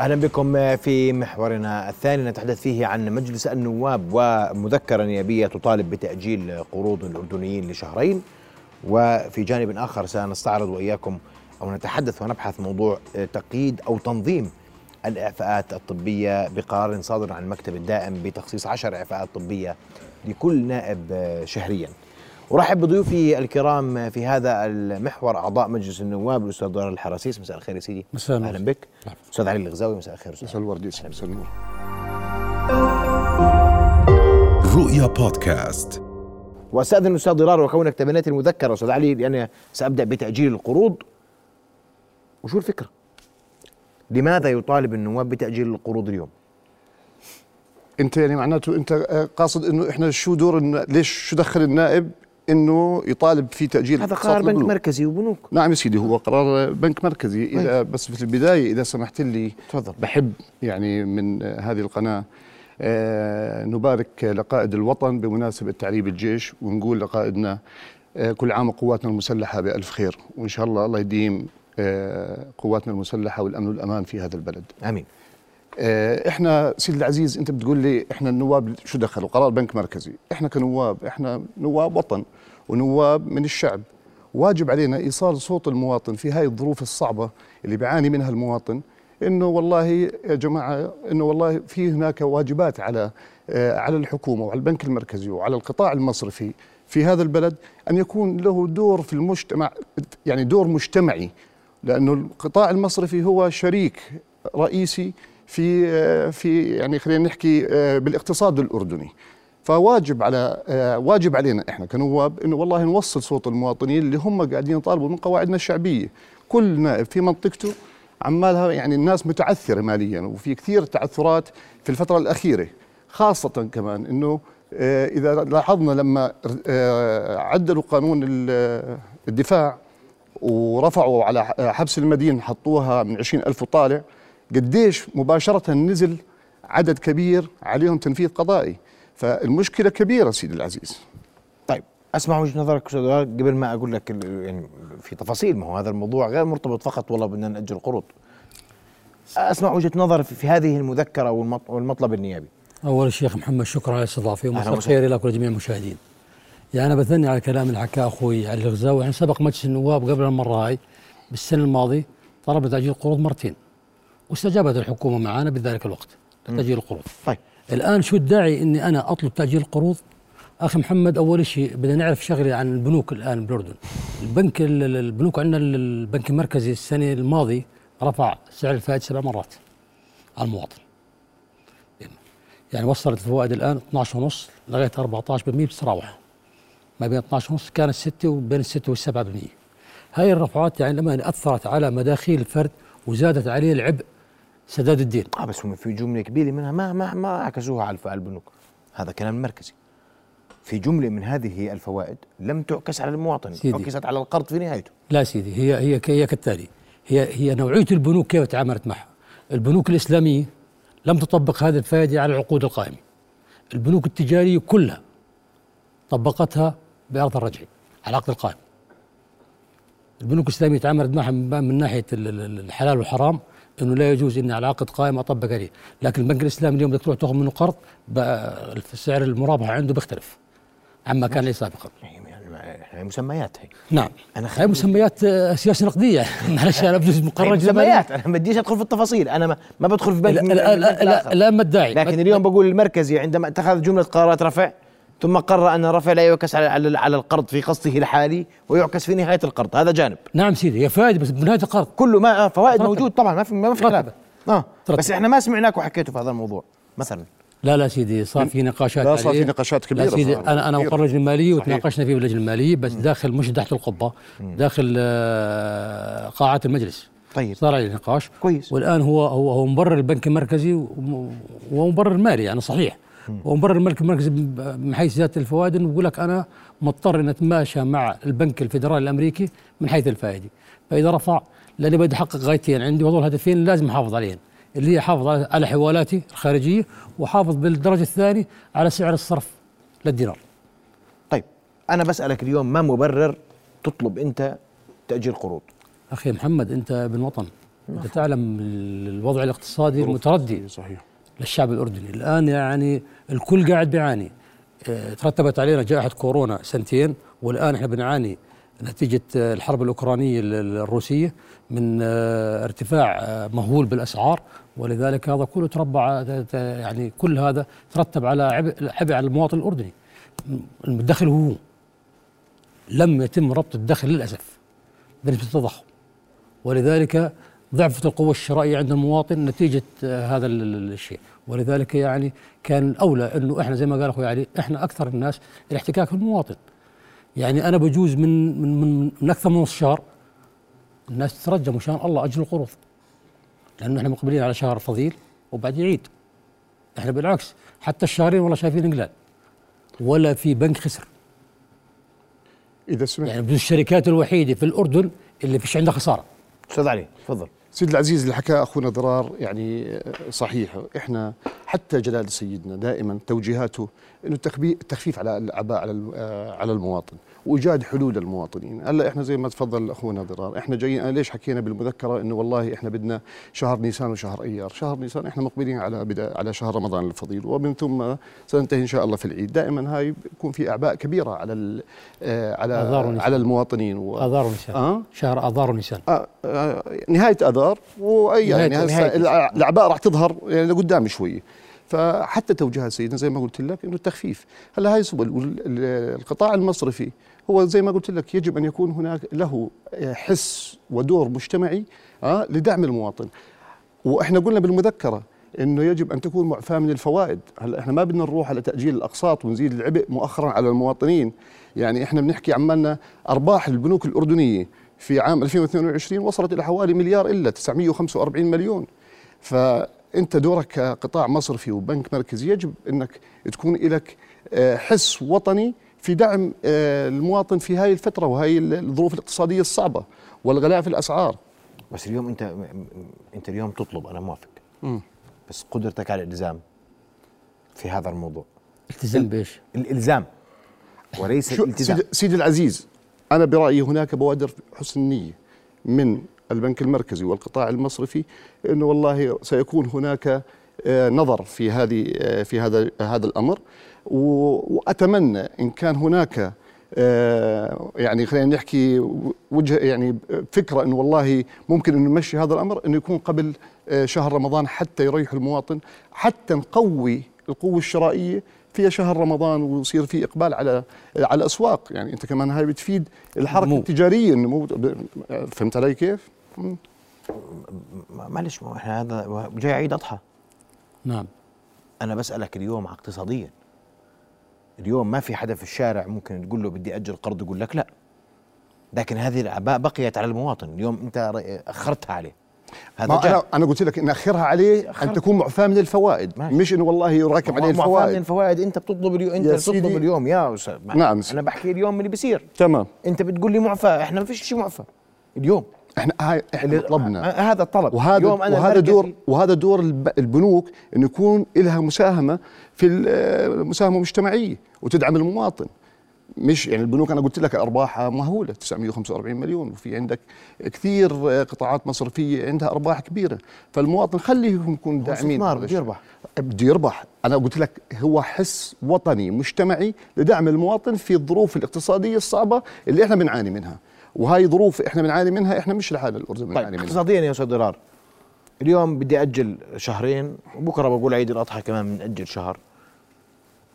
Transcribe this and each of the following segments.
أهلا بكم في محورنا الثاني نتحدث فيه عن مجلس النواب ومذكره نيابيه تطالب بتأجيل قروض الأردنيين لشهرين وفي جانب آخر سنستعرض وإياكم أو نتحدث ونبحث موضوع تقييد أو تنظيم الإعفاءات الطبية بقرار صادر عن المكتب الدائم بتخصيص عشر إعفاءات طبية لكل نائب شهريا. ارحب بضيوفي الكرام في هذا المحور أعضاء مجلس النواب الأستاذ ضرر الحراسيس. مساء الخير يا سيدي. مساء أهلا بك. أستاذ علي الغزاوي مساء الخير مساء الورد مساء النور. رؤيا بودكاست. واستاذن الأستاذ ضرار وكونك تبنيت المذكرة أستاذ علي لاني سأبدأ بتأجيل القروض. وشو الفكرة؟ لماذا يطالب النواب بتأجيل القروض اليوم؟ أنت يعني معناته أنت قاصد إنه إحنا شو دور. ليش شو دخل النائب؟ إنه يطالب في تأجيل هذا قرار بنك مركزي وبنوك. نعم يا سيدي هو قرار بنك مركزي. إذا بس في البداية إذا سمحت لي تفضل. بحب يعني من هذه القناة آه نبارك لقائد الوطن بمناسبة تعريب الجيش ونقول لقائدنا آه كل عام وقواتنا المسلحة بألف خير. وإن شاء الله الله يديم آه قواتنا المسلحة والأمن والأمان في هذا البلد. آمين. إحنا سيدي العزيز أنت بتقول لي إحنا النواب شو دخلوا؟ قرار بنك مركزي. إحنا كنواب إحنا نواب وطن ونواب من الشعب. واجب علينا إيصال صوت المواطن في هاي الظروف الصعبة اللي بيعاني منها المواطن إنه والله يا جماعة إنه والله في هناك واجبات على على الحكومة وعلى البنك المركزي وعلى القطاع المصرفي في هذا البلد أن يكون له دور في المجتمع يعني دور مجتمعي لأنه القطاع المصرفي هو شريك رئيسي في في يعني خلينا نحكي بالاقتصاد الأردني. فواجب على واجب علينا إحنا كنواب إنه والله نوصل صوت المواطنين اللي هم قاعدين يطالبوا من قواعدنا الشعبية. كل نائب في منطقته عمالها يعني الناس متعثرة ماليا وفي كثير تعثرات في الفترة الأخيرة. خاصة كمان إنه إذا لاحظنا لما عدلوا قانون الدفاع ورفعوا على حبس المدين حطوها من 20 ألف وطالع قديش مباشرة نزل عدد كبير عليهم تنفيذ قضائي. فالمشكلة كبيرة سيدي العزيز. طيب أسمع وجهة نظرك أستاذ قبل ما أقول لك يعني في تفاصيل ما هو هذا الموضوع غير مرتبط فقط والله بدنا نأجل قروض. أسمع وجهة نظر في هذه المذكرة والمطلب النيابي. أول الشيخ محمد شكرا على الاستضافة. ومساء الخير لك ولجميع المشاهدين. يعني أنا بثني على كلام اللي حكاه أخوي علي الغزاوي. إحنا سبق مجلس النواب قبل المرة هاي بالسنة الماضية طلبنا تأجيل القروض مرتين. واستجابت الحكومة معنا بذلك الوقت تأجيل القروض. طيب. الآن شو الداعي إني أنا أطلب تأجيل القروض؟ أخي محمد أول شيء بدنا نعرف شغله عن البنوك الآن بالاردن البنك البنوك عندنا البنك المركزي السنة الماضي رفع سعر الفائده سبع مرات على المواطن. يعني وصلت الفوائد الآن 12.5 لغاية 14% بتتراوح ما بين 12.5 كانت 6 وبين 6 وال7% هاي الرفعات يعني لما أثرت على مداخيل الفرد وزادت عليه العبء سداد الدين. آه بس هم في جملة كبيرة منها ما ما ما عكسوها على البنوك هذا كلام مركزي. في جملة من هذه الفوائد لم تعكس على المواطن سيدي. عكست على القرض في نهايته. لا سيدي هي هي هي كالتالي. هي هي نوعية البنوك كيف تعاملت معها؟ البنوك الإسلامية لم تطبق هذه الفائدة على العقود القائمة. البنوك التجارية كلها طبقتها بأرض الرجعي على العقد القائم. البنوك الإسلامية تعاملت معها من ناحية الحلال والحرام إنه لا يجوز إني على عقد قائم أطبق عليه، لكن البنك الإسلامي اليوم بدك تروح تأخذ منه قرض سعر المرابحه عنده بيختلف. عما كان عليه سابقا. هي مسميات هي. نعم. أنا هي مسميات سياسه نقديه معلش أنا بجوز مقرر مسميات. أنا ما بديش أدخل في التفاصيل. أنا ما, ما بدخل في بنك لا لا لا, لا, لا ما الداعي لكن اليوم بقول المركزي عندما اتخذ جملة قرارات رفع ثم قرر أن الرفع لا يعكس على على القرض في قسطه الحالي ويعكس في نهاية القرض. هذا جانب. نعم سيدي هي فائده بس بنهايه القرض. كله ما فوائد موجود طبعا ما في ما في خلاف. آه. بس إحنا ما سمعناك وحكيتوا في هذا الموضوع مثلا. لا لا سيدي صار في نقاشات لا صار في نقاشات كبيرة لا سيدي أنا أنا اللجنه المالية وتناقشنا فيه باللجنة المالية بس داخل مش تحت القبة داخل قاعات المجلس. طيب. صار عليه نقاش. كويس. والآن هو هو هو مبرر البنك المركزي ومبرر مالي يعني صحيح. ومبرر البنك المركزي من حيث زياده الفوائد إنه بيقول لك أنا مضطر أن أتماشى مع البنك الفيدرالي الأمريكي من حيث الفائدة. فإذا رفع لأني بدي أحقق غايتين عندي وهذول هدفين لازم أحافظ عليهم. اللي هي حافظ على حوالاتي الخارجية وحافظ بالدرجة الثانية على سعر الصرف للدينار. طيب أنا بسألك اليوم ما مبرر تطلب أنت تاجيل قروض؟ أخي محمد أنت ابن وطن. أنت تعلم الوضع الاقتصادي المتردي. صحيح. للشعب الأردني. الآن يعني الكل قاعد بيعاني. آه، ترتبت علينا جائحة كورونا سنتين والآن إحنا بنعاني نتيجة آه، الحرب الأوكرانية ال- ال- الروسية من آه، ارتفاع مهول بالأسعار. ولذلك هذا كله تربع يعني كل هذا ترتب على عبء على المواطن الأردني. الدخل هو لم يتم ربط الدخل للأسف بنسبه التضخم ولذلك ضعفت القوة الشرائية عند المواطن نتيجة آه، هذا ال- ال- الشيء. ولذلك يعني كان الأولى أنه إحنا زي ما قال أخوي علي إحنا أكثر الناس الاحتكاك بالمواطن يعني أنا بجوز من من من, من أكثر من نص شهر الناس تترجى مشان الله أجل القروض. لأنه إحنا مقبلين على شهر فضيل وبعد يعيد إحنا بالعكس حتى الشهرين والله شايفين انقلاب ولا في بنك خسر. إذا سمحت. يعني من الشركات الوحيدة في الأردن اللي فيش عندها خسارة. أستاذ علي تفضل. سيد العزيز اللي حكاه أخونا ضرار يعني صحيح. إحنا حتى جلال سيدنا دائما توجيهاته إنه التخفيف على الاعباء على على المواطن وإيجاد حلول للمواطنين. هلأ إحنا زي ما تفضل أخونا ضرار إحنا جايين أنا ليش حكينا بالمذكرة إنه والله إحنا بدنا شهر نيسان وشهر أيار؟ شهر نيسان إحنا مقبلين على بدا على شهر رمضان الفضيل ومن ثم سننتهي إن شاء الله في العيد. دائما هاي بيكون في أعباء كبيرة على آه، على. على المواطنين و... آذار ونيسان. آه؟ شهر آذار ونيسان. آه آه نهاية آذار وأي يعني الأعباء راح تظهر يعني لقدام شوي. فحتى توجيهات سيدنا زي ما قلت لك إنه التخفيف. هلا هاي سبل القطاع المصرفي هو زي ما قلت لك يجب أن يكون هناك له حس ودور مجتمعي آه لدعم المواطن. وإحنا قلنا بالمذكرة إنه يجب أن تكون معفاة من الفوائد، هلا إحنا ما بدنا نروح على تأجيل الأقساط ونزيد العبء مؤخرا على المواطنين، يعني إحنا بنحكي عمالنا أرباح البنوك الأردنية. في عام 2022 وصلت إلى حوالي مليار إلا 945 مليون. فانت دورك كقطاع مصرفي وبنك مركزي يجب انك تكون لك آه، حس وطني في دعم آه، المواطن في هاي الفترة وهي الظروف الاقتصادية الصعبة والغلاء في الأسعار. بس اليوم انت انت اليوم تطلب أنا موافق مم. بس قدرتك على الإلزام في هذا الموضوع التزام بإيش؟ الإلزام وليس الالتزام سيدي, العزيز أنا برأيي هناك بوادر حسن نية من البنك المركزي والقطاع المصرفي أنه والله سيكون هناك آه، نظر في هذه آه، في هذا هذا الأمر و- وأتمنى إن كان هناك آه، يعني خلينا نحكي وجه يعني فكرة أنه والله ممكن أن نمشي هذا الأمر أنه يكون قبل شهر رمضان حتى يريح المواطن حتى نقوي القوة الشرائية في شهر رمضان ويصير في إقبال على على الأسواق يعني أنت كمان هاي بتفيد الحركة نمو. التجارية النمو فهمت علي كيف؟ معلش ما إحنا هذا جاي عيد أضحى. نعم. أنا بسألك اليوم اقتصاديا. اليوم ما في حدا في الشارع ممكن تقول له بدي أجل قرض يقول لك لا. لكن هذه الاعباء بقيت على المواطن. اليوم أنت أخرتها عليه. هذا ما جاء أنا أنا قلت لك إن أخرها عليه أن أخرت. تكون معفاة من الفوائد. ماشي. مش إنه والله يراكم عليه معفى من الفوائد. الفوائد. أنت بتطلب اليوم أنت بتطلب. اليوم. يا أستاذ نعم. أنا بحكي اليوم اللي بيصير. تمام. أنت بتقول لي معفى إحنا ما فيش شيء معفى اليوم. إحنا هاي إحنا طلبنا. آه، هذا الطلب. وهذا وهذا دور وهذا دور الب- البنوك انه يكون لها مساهمة في ال- المساهمه مجتمعية وتدعم المواطن. مش يعني البنوك أنا قلت لك أرباحها مهولة 945 مليون وفي عندك كثير قطاعات مصرفية عندها أرباح كبيرة. فالمواطن خليهم يكونوا هو داعمين. بده. يربح. بده يربح. أنا قلت لك هو حس وطني مجتمعي لدعم المواطن في الظروف الاقتصادية الصعبة اللي إحنا بنعاني منها. وهي ظروف إحنا بنعاني منها إحنا مش لحالنا الاردن طيب بنعاني منها. اقتصاديا يا أستاذ ضرار اليوم بدي أجل شهرين وبكره بقول عيد الأضحى كمان بنأجل شهر.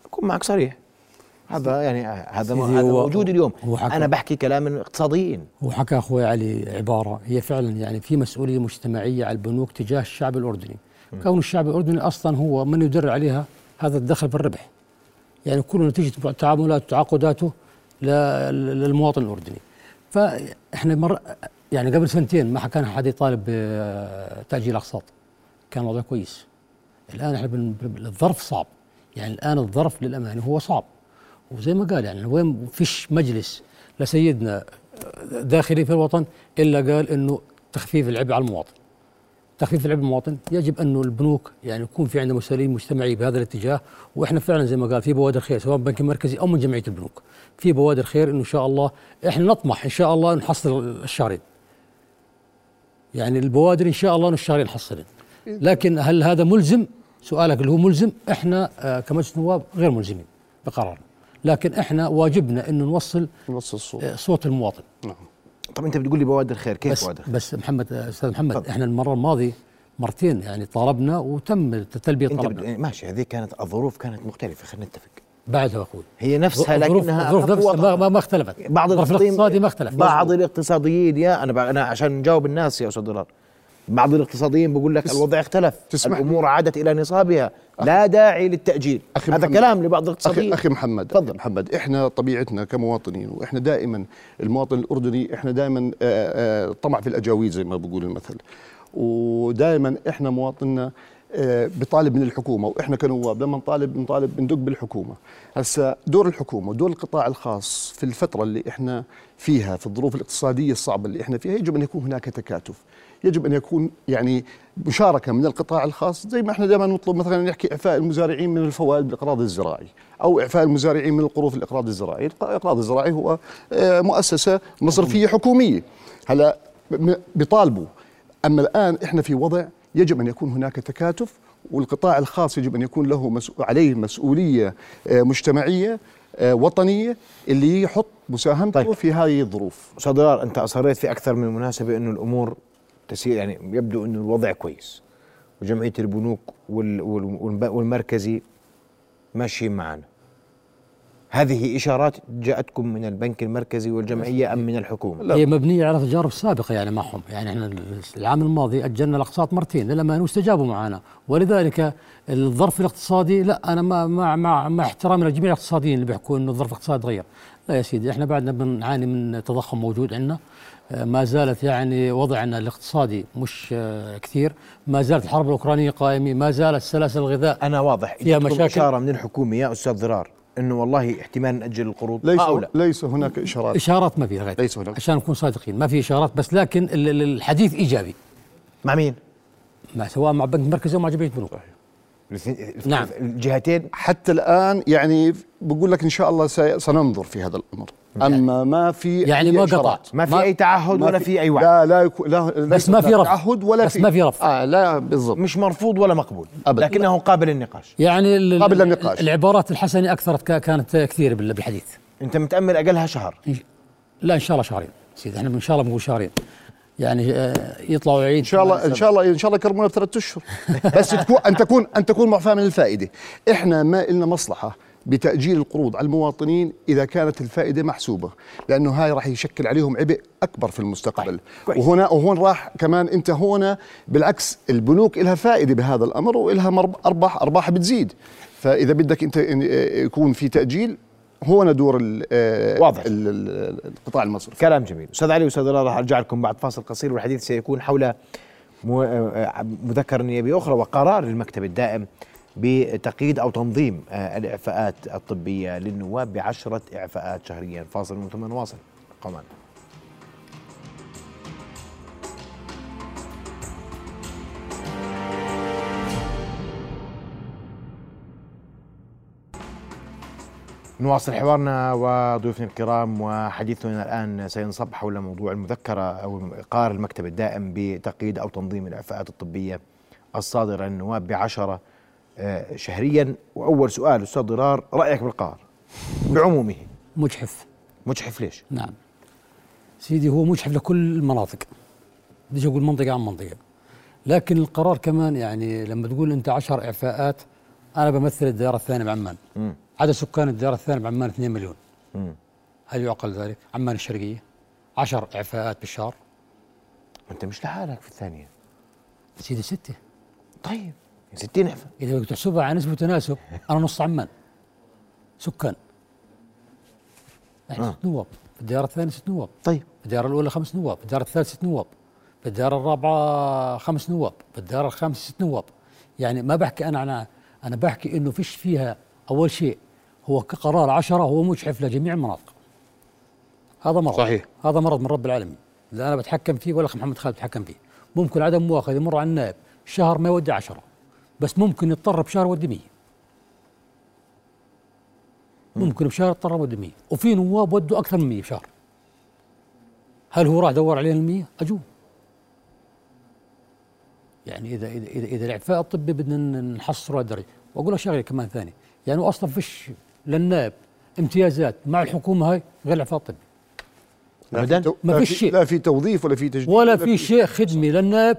اكون معك صريح. هذا يعني هذا هذا موجود اليوم. هو حكى. أنا بحكي كلام اقتصاديين. وحكى أخوي علي عبارة هي فعلا يعني في مسؤولية مجتمعية على البنوك تجاه الشعب الأردني. كون الشعب الأردني أصلا هو من يدر عليها هذا الدخل في الربح يعني كل نتيجة تعاملاته وتعاقداته ل- للمواطن الأردني. فإحنا مر يعني قبل سنتين ما كان حد يطالب بتأجيل أقساط. كان الوضع كويس. الآن إحنا الظرف صعب. يعني الآن الظرف للأمانة هو صعب. وزي ما قال يعني وين فيش مجلس لسيدنا داخلي في الوطن إلا قال إنه تخفيف العبء على المواطن. تخفيف العبء المواطن. يجب انه البنوك يعني يكون في عندنا مسؤولين مجتمعي بهذا الاتجاه وإحنا فعلا زي ما قال في بوادر خير سواء بنك مركزي أو من جمعية البنوك. في بوادر خير إنه إن شاء الله إحنا نطمح إن شاء الله نحصل الشهرين. يعني البوادر إن شاء الله نشتغل نحصلن لكن هل هذا ملزم؟ سؤالك اللي هو ملزم إحنا آه، كمجلس نواب غير ملزمين بقرارنا. لكن إحنا واجبنا إنه نوصل نوصل الصوت آه، صوت المواطن. نعم. طب انت بتقول لي بوادر خير كيف بس بوادر خير؟ بس محمد أستاذ محمد تفضل. إحنا المرة الماضية مرتين يعني طلبنا وتم تلبيه طلبنا. ماشي هذه كانت الظروف كانت مختلفة خلينا نتفق بعدها أخوي هي نفسها لكنها الظروف نفسها. ما, ما, اختلفت بعض الاقتصادي ما اختلف بعض. الاقتصاديين يا أنا أنا عشان نجاوب الناس يا أستاذ دولار بعض الاقتصاديين بقول لك الوضع اختلف تسمح؟ الأمور عادت إلى نصابها لا داعي للتأجيل أخي هذا محمد. كلام لبعض الاقتصاديين أخي محمد تفضل. أخي محمد إحنا طبيعتنا كمواطنين وإحنا دائما المواطن الأردني إحنا دائما طمع في الاجاويد زي ما بقول المثل ودائما إحنا مواطننا بطالب من الحكومة وإحنا كنواب لما نطالب بنطالب بندق بالحكومة هسا دور الحكومة ودور القطاع الخاص في الفترة اللي إحنا فيها في الظروف الاقتصادية الصعبة اللي إحنا فيها يجب أن يكون هناك تكاتف يجب أن يكون يعني مشاركة من القطاع الخاص زي ما إحنا دائما نطلب مثلا نحكي إعفاء المزارعين من الفوائد بالاقراض الزراعي أو إعفاء المزارعين من القروض في الاقراض الزراعي، الاقراض الزراعي هو آه، مؤسسة مصرفية حكومية. هلا بيطالبوا أما الآن إحنا في وضع يجب أن يكون هناك تكاتف والقطاع الخاص يجب أن يكون له مسؤول عليه مسؤولية آه، مجتمعية آه، وطنية اللي يحط مساهمته طيب. في هذه الظروف. أستاذ أنت أصريت في أكثر من مناسبة إنه الأمور تسير يعني يبدو إنه الوضع كويس. وجمعية البنوك والمركزي ماشيين معنا. هذه إشارات جاءتكم من البنك المركزي والجمعية أم من الحكومة؟ هي مبنية على تجارب سابقة يعني معهم. يعني إحنا العام الماضي أجلنا الأقساط مرتين لما استجابوا معنا. ولذلك الظرف الاقتصادي لا أنا ما مع مع, مع احترامي لجميع الاقتصاديين اللي بيحكوا إنه الظرف الاقتصادي تغير. لا يا سيدي إحنا بعدنا بنعاني من تضخم موجود عندنا. ما زالت يعني وضعنا الاقتصادي مش آه، كثير. ما زالت الحرب الأوكرانية قائمة ما زالت سلاسل الغذاء أنا واضح. فيها جتكم مشاكل. إشارة من الحكومة يا أستاذ ضرار إنه والله احتمال نأجل القروض. ليس أو لا. ليس هناك إشارات. إشارات ما في لغايه ليس هناك. عشان نكون صادقين. ما في إشارات بس لكن ال- ال- الحديث إيجابي. مع مين؟ مع سواء مع بنك مركزي أو مع جمعية بنوك نعم. الجهتين؟ حتى الآن يعني بقول لك إن شاء الله سننظر في هذا الأمر. أما ما في يعني ما. قطع. ما في ما- أي تعهد ما ولا في أي وعد لا لا يكون لا بس ما في لا رفض. تعهد ولا بس في ما في رفض. آه لا بالضبط مش مرفوض ولا مقبول أبداً. لكنه قابل للنقاش يعني قابل للنقاش. العبارات الحسنة اكثرت ك- كانت كثير بال- بالحديث أنت متأمل أقلها شهر لا إن شاء الله شهرين سيدي إحنا إن شاء الله بنقول شهرين يعني آه، يطلعوا عيد إن شاء الله إن شاء الله إن شاء الله يكرمونا بثلاث أشهر بس تكون أن تكون أن تكون معفاة من الفائدة إحنا ما لنا مصلحة بتأجيل القروض على المواطنين إذا كانت الفائدة محسوبة لأنه هاي راح يشكل عليهم عبء أكبر في المستقبل كويس. وهنا وهون راح كمان أنت هون بالعكس البنوك لها فائدة بهذا الأمر وإلها مرب- ارباح أرباح بتزيد فإذا بدك أنت إن- يكون في تأجيل هون دور آه، واضح. ال- ال- القطاع المصرفي كلام جميل أستاذ علي وأستاذ الله راح أرجع لكم بعد فاصل قصير والحديث سيكون حول مو- آه، مذكرة نيابية أخرى وقرار المكتب الدائم بتقييد أو تنظيم آه، الإعفاءات الطبية للنواب بعشرة إعفاءات شهريا. فاصل ثم نواصل. قمان. نواصل حوارنا وضيوفنا الكرام وحديثنا الآن سينصب حول موضوع المذكرة أو إقرار المكتب الدائم بتقييد أو تنظيم الإعفاءات الطبية الصادرة للنواب بعشرة آه، شهريا. وأول سؤال أستاذ ضرار رأيك بالقرار بعمومه؟ مجحف. مجحف ليش؟ نعم. سيدي هو مجحف لكل المناطق. بديش أقول منطقة عن منطقة. لكن القرار كمان يعني لما تقول أنت عشر إعفاءات أنا بمثل الدائرة الثانية بعمان. عدد سكان الدائرة الثانية بعمان 2 مليون. مم. هل يعقل ذلك؟ عمان الشرقية. عشر إعفاءات بالشهر. أنت مش لحالك في الثانية. سيدي ستة. طيب. 60 إعفاء إذا بدك تحسبها على نسبة تناسب أنا نص عمان. سكان. يعني آه. ست نواب. في الدائرة الثانية ست نواب. طيب. في الدائرة الأولى خمس نواب، في الدائرة الثالثة ست نواب، في الدائرة الرابعة خمس نواب، في الدائرة الخامسة ست نواب، يعني ما بحكي أنا أنا أنا بحكي إنه فيش فيها أول شيء هو كقرار عشرة هو مجحف لجميع المناطق. هذا مرض. صحيح. هذا مرض من رب العالمين، لا أنا بتحكم فيه ولا محمد خالد بتحكم فيه. ممكن عدم مؤاخذة يمر على النائب. شهر ما يودي عشرة. بس ممكن يضطر بشهر يودي 100 ممكن بشهر يضطر يودي 100 وفي نواب ودوا أكثر من 100 بشهر. هل هو راح دور علينا المية؟ أجوب. يعني اذا اذا اذا, إذا الإعفاء الطبي بدنا نحصره الدرجه وأقول لك شغلة كمان ثانية. يعني أصلا فيش للنائب. امتيازات مع الحكومة هاي غير الإعفاء الطبي. لا أبداً؟ في تو- ما فيش في- شيء. لا في توظيف ولا في تجديد ولا في شيء خدمه للنائب.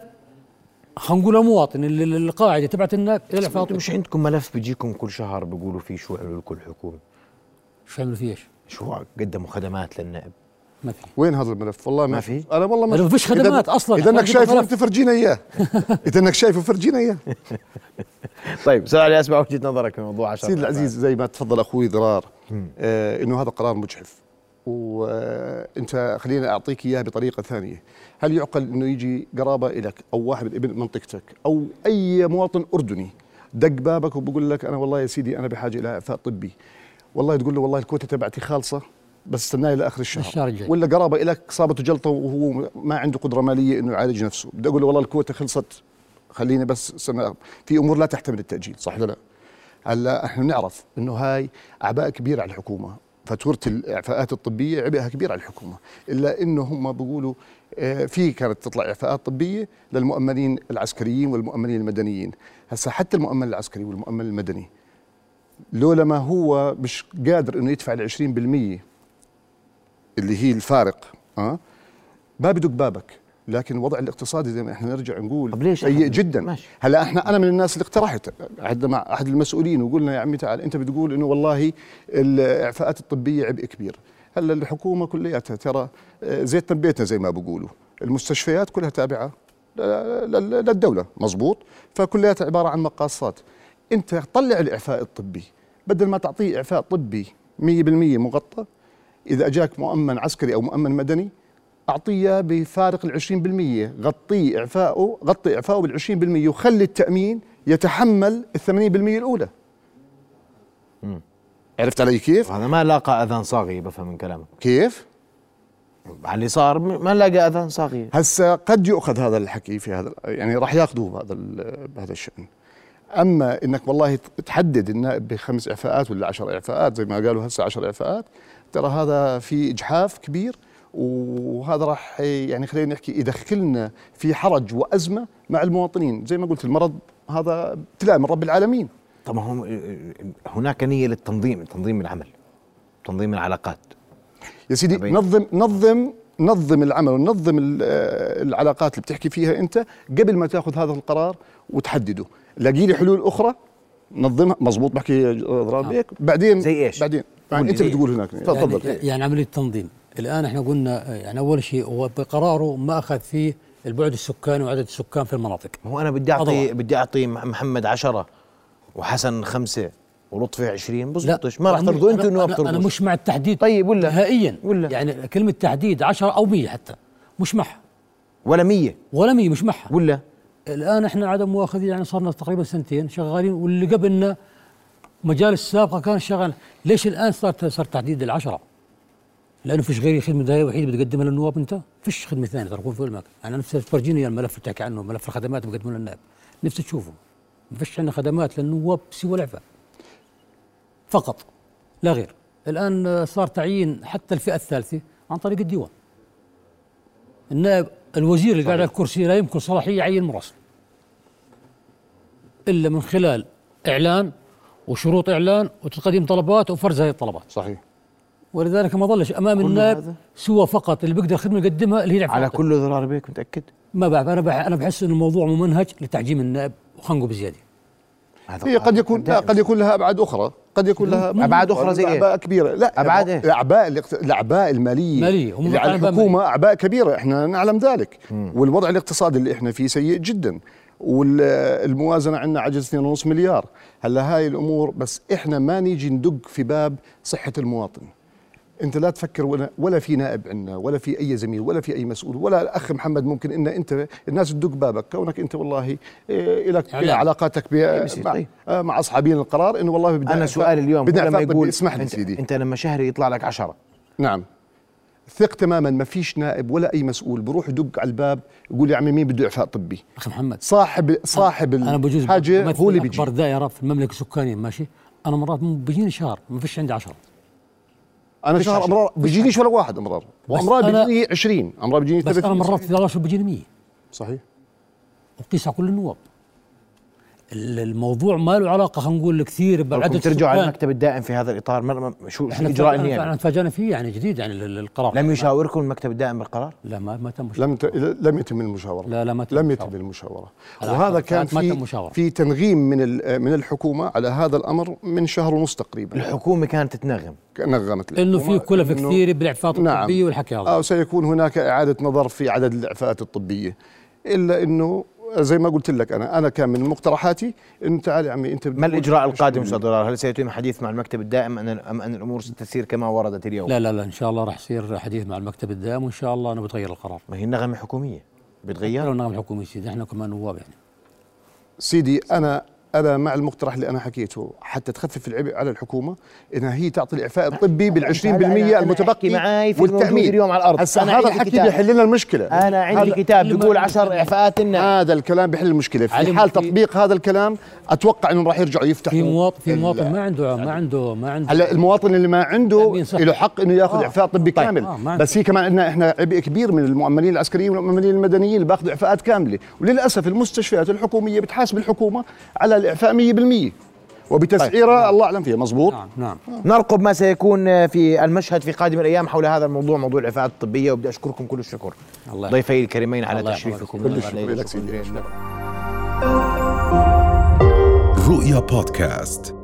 خلينا نقول المواطن اللي اللي القاعدة تبعت أنتم الطبي مش عندكم ملف بيجيكم كل شهر بيقولوا فيه شو عملوا لكم الحكومة شو عملوا فيه إيش؟ شو قدموا خدمات للنائب؟ ما في. وين هذا الملف؟ والله ما في؟ أنا والله ما فيش خدمات أصلاً. إذا إنك شايفه. أنت فرجينا إياه. إذا إنك شايفه فرجينا إياه. طيب سؤال علي اسمع وجهة نظرك في موضوع 10 سيدي العزيز زي ما تفضل أخوي ضرار آه إنه هذا قرار مجحف. وانت خليني اعطيك اياه بطريقة ثانية. هل يعقل انه يجي قرابة لك أو واحد من ابن منطقتك أو أي مواطن أردني دق بابك وبقول لك أنا والله يا سيدي أنا بحاجة إلى اعفاء طبي. والله تقول له والله الكوتا تبعتي خالصة بس استناي لاخر الشهر. الشهر الجاي. ولا قرابة لك صابته جلطة وهو ما عنده قدرة مالية إنه يعالج نفسه. بدي أقول له والله الكوتا خلصت خليني بس سنة في أمور لا تحتمل التأجيل صح ولا لا؟ هلا إحنا بنعرف إنه هاي أعباء كبيرة على الحكومة. فاتورة الإعفاءات الطبية عبئها كبير على الحكومة إلا انه هم بيقولوا آه، في كانت تطلع إعفاءات طبية للمؤمنين العسكريين والمؤمنين المدنيين. هسا حتى المؤمن العسكري والمؤمن المدني لولا ما هو مش قادر إنه يدفع ال 20% اللي هي الفارق ها ما بدق بابك. لكن الوضع الاقتصادي زي ما إحنا نرجع نقول طب ليش سيء؟ جدا. ماشي. هلا إحنا أنا من الناس اللي اقترحت عدنا مع أحد المسؤولين وقلنا يا عمي تعال أنت بتقول إنه والله الإعفاءات الطبية عبء كبير. هلا الحكومة كلياتها ترى آه، زيت بيتنا زي ما بيقولوا المستشفيات كلها تابعة للدولة مزبوط فكلياتها عبارة عن مقاصات. أنت طلع الإعفاء الطبي. بدل ما تعطيه إعفاء طبي 100% مغطى إذا اجاك مؤمن عسكري أو مؤمن مدني أعطية بفارق ال 20% غطيه اعفائه غطي اعفائه بال 20% وخلي التأمين يتحمل ال 80% الأولى. عرفت علي كيف؟ هذا ما لاقى أذان صاغيه بفهم من كلامك. كيف؟ على اللي صار ما لاقى أذان صاغيه هسا قد يؤخذ هذا الحكي في هذا يعني راح ياخذوه بهذا بهذا الشأن. أما إنك والله تحدد النائب بخمس إعفاءات ولا عشر إعفاءات زي ما قالوا هسه عشر إعفاءات ترى هذا في إجحاف كبير وهذا راح يعني خلينا نحكي يدخلنا في حرج وأزمة مع المواطنين. زي ما قلت المرض هذا ابتلاء من رب العالمين. طب ما هو هناك نية للتنظيم تنظيم العمل تنظيم العلاقات. يا سيدي أبين. نظم نظم نظم العمل ونظم ال- آه، العلاقات اللي بتحكي فيها أنت قبل ما تأخذ هذا القرار وتحدده. لاقي لي حلول أخرى؟ نظمها. مزبوط بحكي ضراب هيك بعدين زي إيش؟ بعدين. يعني أنت بتقول هناك. تفضل. يعني, يعني عملية تنظيم. الآن إحنا قلنا يعني أول شيء هو بقراره ما أخذ فيه البعد السكاني وعدد السكان في المناطق. هو أنا بدي واحد. بدي أعطي مح- محمد عشرة وحسن خمسة ولطفي 20 لا بزبطش ما راح أنا- ترضوا أنتوا إنه ما أنا- أنا مش مع التحديد طيب ولا نهائيا. ولا يعني كلمة تحديد 10 أو 100 حتى. مش معها ولا 100 ولا 100 مش معها ولا الآن إحنا عدم مؤاخذين يعني صار لنا تقريبا سنتين شغالين واللي قبلنا مجالس سابقه كان شغال. ليش الآن صار صار تحديد العشرة؟ لأنه فيش غير خدمة داية وحيده بتقدمها للنواب انت؟ فيش خدمة ثانية ترى في المكان أنا نفسي تفرجيني الملف اللي تحكي عنه ملف الخدمات اللي بقدمه للنائب. نفسي تشوفه. ما فيش عندنا خدمات للنواب سوى الاعفاء فقط. لا غير. الآن صار تعيين حتى الفئة الثالثة عن طريق الديوان. النائب الوزير اللي قاعد على الكرسي لا يمكن صلاحية يعين مراسل. إلا من خلال إعلان وشروط إعلان وتقديم طلبات وفرز هذه الطلبات. صحيح. ولذلك ما ظلش أمام النائب؟ سوى فقط اللي بيقدر خدمه يقدمها اللي هي على الطبي. كل ضرار بيك متأكد ما بعرف أنا بح أنا بحس انه الموضوع ممنهج لتعجيم النائب وخنقه بزيادة هذا هي قد يكون لا. قد يكون لها أبعاد أخرى قد يكون لها أبعاد أخرى زي إيه؟ اعباء كبيرة لا أبعاد إيه؟ الاعباء الأعباء المالية مالية. هم اللي على أعباء الحكومة أعباء كبيرة إحنا نعلم ذلك والوضع الاقتصادي اللي إحنا فيه سيء جدا والموازنة عندنا عجز 2.5 مليار هلأ هاي الأمور بس إحنا ما نيجي ندق في باب صحة المواطن انت لا تفكر ولا ولا في نائب عندنا ولا في أي زميل ولا في أي مسؤول ولا الأخ محمد ممكن إن أنت الناس تدق بابك. كونك أنت والله إيه لك. علاقاتك مع. آه، مع أصحابين القرار إنه والله بدنا أنا سؤالي اليوم بدنا لما. يقول اسمح لي سيدي. أنت لما شهري يطلع لك عشرة. نعم. ثق تماما ما فيش نائب ولا أي مسؤول بروح يدق على الباب يقول يا عمي مين بده إعفاء طبي؟ أخي محمد. صاحب صاحب أنا بجوز هو اللي بيجي. اكبر دائره في المملكة السكانية ماشي؟ أنا مرات بيجيني شهر ما فيش عندي عشرة. أنا شهر. أمرار بيجينيش ولا واحد أمرار. بس وأمرار أنا- بيجيني 20 أمرار بيجيني بس 30 أنا مرات 11 بيجيني 100 صحيح وقيس على كل النواب ال- الموضوع ما له علاقة خلينا نقول كثير بدكم بعدد ترجعوا على. المكتب الدائم في هذا الإطار ما- شو شو إحنا الاجراء تفاجأنا- إحنا؟ تفاجأنا فيه يعني جديد يعني ال- ال- القرار لم يشاوركم المكتب الدائم بالقرار؟ لا ما ما تم لم ت... لم يتم المشاورة لا لا ما تم لم. يتم المشاورة وهذا كان في مشاورة. في تنغيم من ال- من الحكومة على هذا الأمر من شهر ونص تقريبا الحكومة كانت تنغم نغمت إنه في كلف إنه- كثير بالإعفاءات نعم. الطبية والحكي هذا أو سيكون هناك إعادة نظر في عدد الإعفاءات الطبية إلا أنه زي ما قلت لك أنا. أنا كان من مقترحاتي أنه تعال يا عمي أنت ما الإجراء القادم أستاذ ضرار؟ هل سيتم حديث مع المكتب الدائم أم ان الأمور ستسير كما وردت اليوم؟ لا لا لا إن شاء الله راح يصير حديث مع المكتب الدائم وإن شاء الله انه بتغير القرار. ما هي نغمه حكومية. بتغير؟ لو النظام الحكومي سيدي إحنا كمان نواب يعني. سيدي أنا أنا مع المقترح اللي أنا حكيته حتى تخفف العبء على الحكومة إنها هي تعطي الإعفاء الطبي بال 20% أنا- أنا المتبقي معاي في الموجود اليوم على الأرض. هسا أنا هذا الحكي. بيحل لنا المشكلة أنا عندي كتاب بيقول ما- 10 إعفاءات لنا هذا الكلام بيحل المشكلة في حال تطبيق هذا الكلام أتوقع إنه راح يرجعوا يفتحوا في مواطن في مواطن ما عنده ما عنده ما عنده هلا المواطن اللي ما عنده صحي. له حق إنه يأخذ آه. إعفاء طبي طيب. كامل آه، بس هي كمان عندنا إحنا عبء كبير من المؤمنين العسكريين والمؤمنين المدنيين اللي باخذوا إعفاءات كاملة وللأسف المستشفيات الحكومية بتحاسب الحكومة على الإعفاء 100% وبتسعيرة طيب. الله أعلم فيها مزبوط نعم نعم. نرقب ما سيكون في المشهد في قادم الأيام حول هذا الموضوع موضوع العفاءات الطبية وبدي أشكركم كل الشكر. الله ضيفي الكريمين على الله تشريفكم. كل الشكر. لك سيدي رؤيا بودكاست.